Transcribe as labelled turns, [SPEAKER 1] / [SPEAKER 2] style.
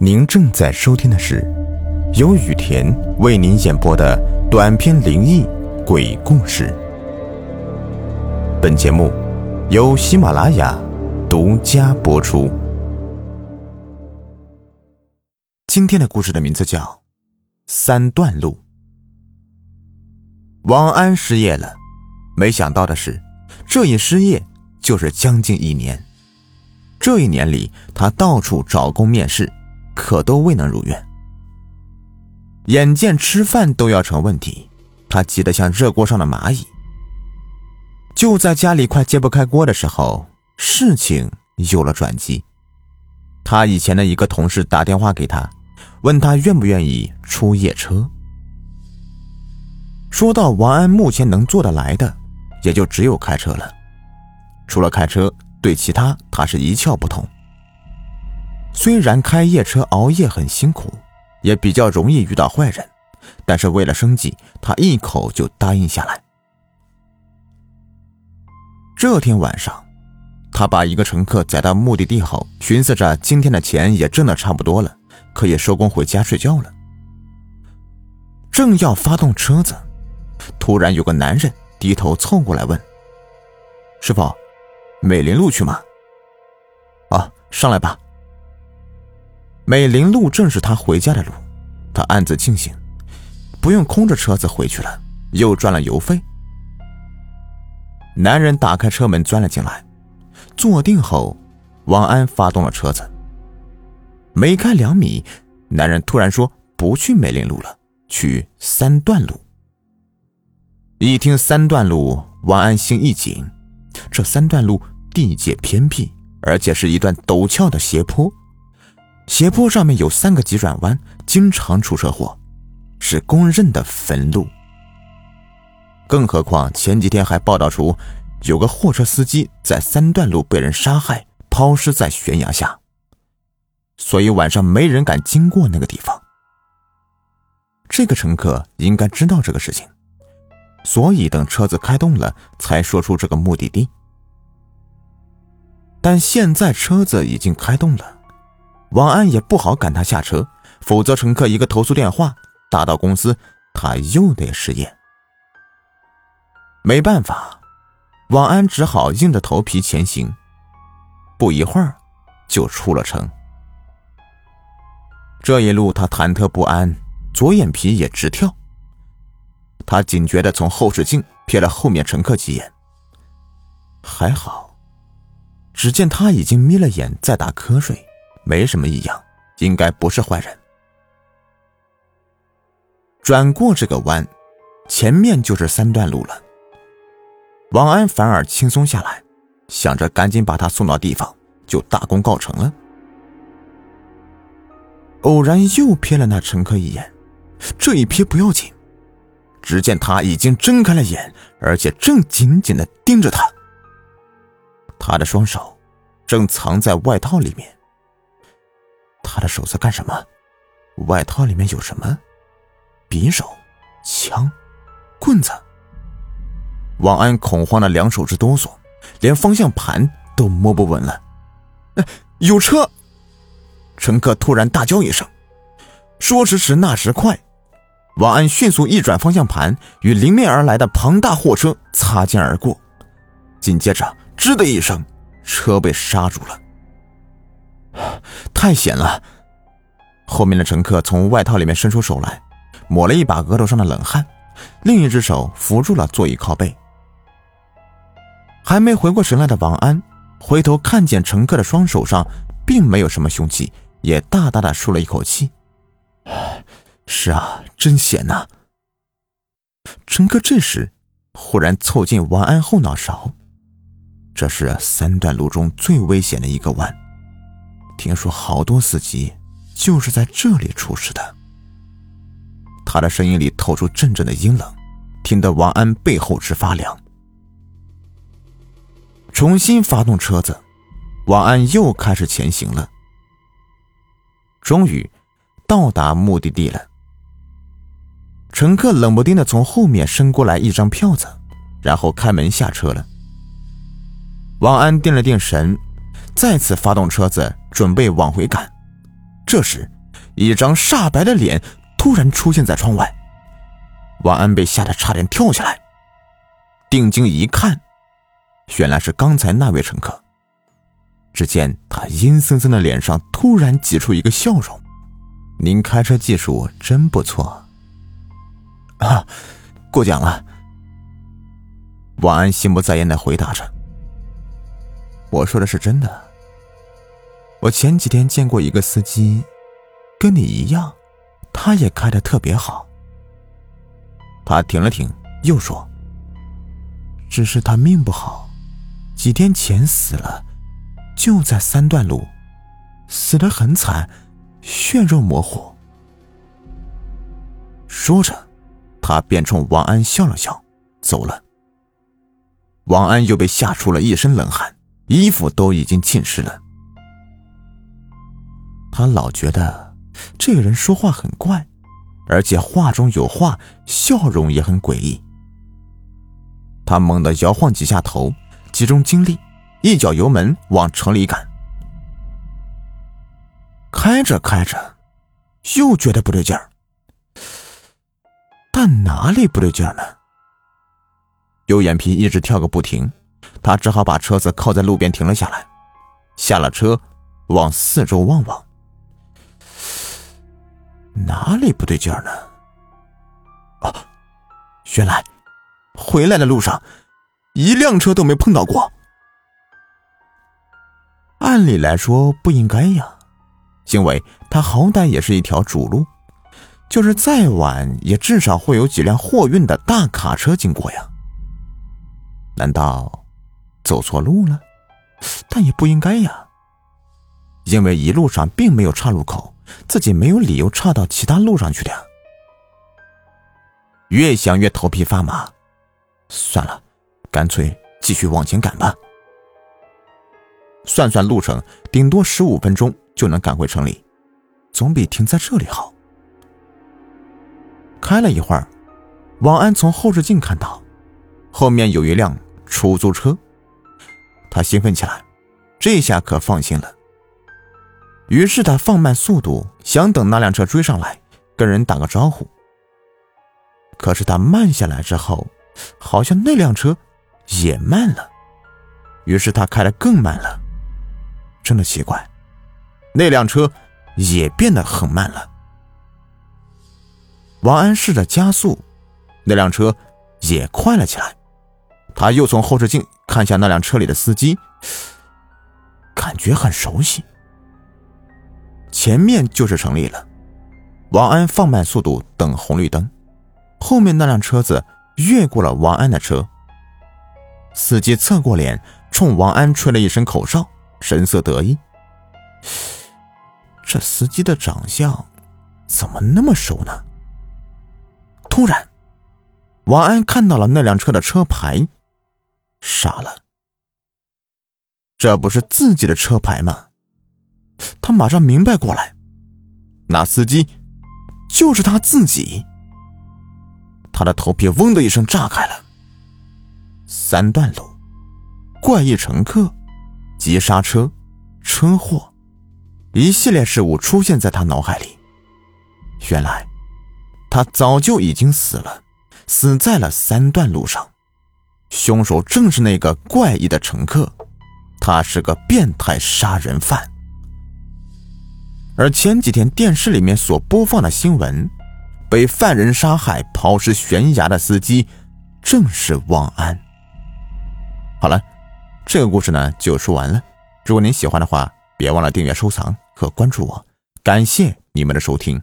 [SPEAKER 1] 您正在收听的是由雨田为您演播的短篇灵异鬼故事。本节目由喜马拉雅独家播出。今天的故事的名字叫《三段路》。王安失业了，没想到的是，这一失业就是将近一年。这一年里，他到处找工面试。可都未能如愿。眼见吃饭都要成问题，他急得像热锅上的蚂蚁。就在家里快揭不开锅的时候，事情有了转机。他以前的一个同事打电话给他，问他愿不愿意出夜车。说到王安目前能做得来的，也就只有开车了。除了开车，对其他他是一窍不通。虽然开夜车熬夜很辛苦，也比较容易遇到坏人，但是为了生计，他一口就答应下来。这天晚上，他把一个乘客载到目的地后，寻思着今天的钱也挣得差不多了，可以收工回家睡觉了。正要发动车子，突然有个男人低头凑过来问：“师傅，美林路去吗？”“啊，上来吧。”美林路正是他回家的路，他暗自庆幸，不用空着车子回去了，又赚了油费。男人打开车门钻了进来，坐定后，王安发动了车子。没开两米，男人突然说：“不去美林路了，去三段路。”一听三段路，王安心一紧，这三段路地界偏僻，而且是一段陡峭的斜坡。斜坡上面有三个急转弯，经常出车祸，是公认的坟路。更何况前几天还报道出有个货车司机在三段路被人杀害，抛尸在悬崖下，所以晚上没人敢经过那个地方。这个乘客应该知道这个事情，所以等车子开动了，才说出这个目的地。但现在车子已经开动了。王安也不好赶他下车，否则乘客一个投诉电话打到公司，他又得失业。没办法，王安只好硬着头皮前行。不一会儿，就出了城。这一路他忐忑不安，左眼皮也直跳。他警觉的从后视镜瞥了后面乘客几眼，还好，只见他已经眯了眼，在打瞌睡。没什么异样，应该不是坏人。转过这个弯，前面就是三段路了。王安反而轻松下来，想着赶紧把他送到地方，就大功告成了。偶然又瞥了那乘客一眼，这一瞥不要紧，只见他已经睁开了眼，而且正紧紧的盯着他。他的双手正藏在外套里面。他的手在干什么？外套里面有什么？匕首、枪、棍子。王安恐慌的两手直哆嗦，连方向盘都摸不稳了。哎有车！乘客突然大叫一声，说时迟，那时快，王安迅速一转方向盘，与迎面而来的庞大货车擦肩而过。紧接着，吱的一声，车被刹住了。太险了！后面的乘客从外套里面伸出手来，抹了一把额头上的冷汗，另一只手扶住了座椅靠背。还没回过神来的王安，回头看见乘客的双手上并没有什么凶器，也大大的舒了一口气。是啊，真险呐！乘客这时忽然凑近王安后脑勺，这是三段路中最危险的一个弯。听说好多司机就是在这里出事的。他的声音里透出阵阵的阴冷，听得王安背后直发凉。重新发动车子，王安又开始前行了。终于到达目的地了。乘客冷不丁的从后面伸过来一张票子，然后开门下车了。王安定了定神。再次发动车子，准备往回赶，这时，一张煞白的脸突然出现在窗外，王安被吓得差点跳下来。定睛一看，原来是刚才那位乘客。只见他阴森森的脸上突然挤出一个笑容：“您开车技术真不错。”啊，过奖了。王安心不在焉的回答着：“我说的是真的。我前几天见过一个司机，跟你一样，他也开的特别好。”他停了停，又说：“只是他命不好，几天前死了，就在三段路，死的很惨，血肉模糊。”说着，他便冲王安笑了笑，走了。王安又被吓出了一身冷汗，衣服都已经浸湿了。他老觉得这个人说话很怪，而且话中有话，笑容也很诡异。他猛地摇晃几下头，集中精力，一脚油门往城里赶。开着开着，又觉得不对劲儿，但哪里不对劲儿呢？右眼皮一直跳个不停，他只好把车子靠在路边停了下来，下了车，往四周望望，哪里不对劲儿呢？啊，原来回来的路上一辆车都没碰到过。按理来说不应该呀，因为它好歹也是一条主路，就是再晚也至少会有几辆货运的大卡车经过呀。难道走错路了？但也不应该呀，因为一路上并没有岔路口，自己没有理由岔到其他路上去的呀。越想越头皮发麻，算了，干脆继续往前赶吧。算算路程，顶多十五分钟就能赶回城里，总比停在这里好。开了一会儿，王安从后视镜看到，后面有一辆。出租车，他兴奋起来，这下可放心了。于是他放慢速度，想等那辆车追上来，跟人打个招呼。可是他慢下来之后，好像那辆车也慢了，于是他开得更慢了。真的奇怪，那辆车也变得很慢了。王安试着加速，那辆车也快了起来。他又从后视镜看向那辆车里的司机，感觉很熟悉。前面就是城里了。王安放慢速度等红绿灯，后面那辆车子越过了王安的车。司机侧过脸冲王安吹了一声口哨，神色得意。这司机的长相怎么那么熟呢？突然，王安看到了那辆车的车牌。傻了，这不是自己的车牌吗？他马上明白过来，那司机就是他自己。他的头皮嗡的一声炸开了。三段路，怪异乘客，急刹车，车祸，一系列事物出现在他脑海里。原来，他早就已经死了，死在了三段路上。凶手正是那个怪异的乘客，他是个变态杀人犯。而前几天电视里面所播放的新闻，被犯人杀害抛尸悬崖的司机，正是王安。好了，这个故事呢就说完了。如果您喜欢的话，别忘了订阅、收藏和关注我。感谢你们的收听。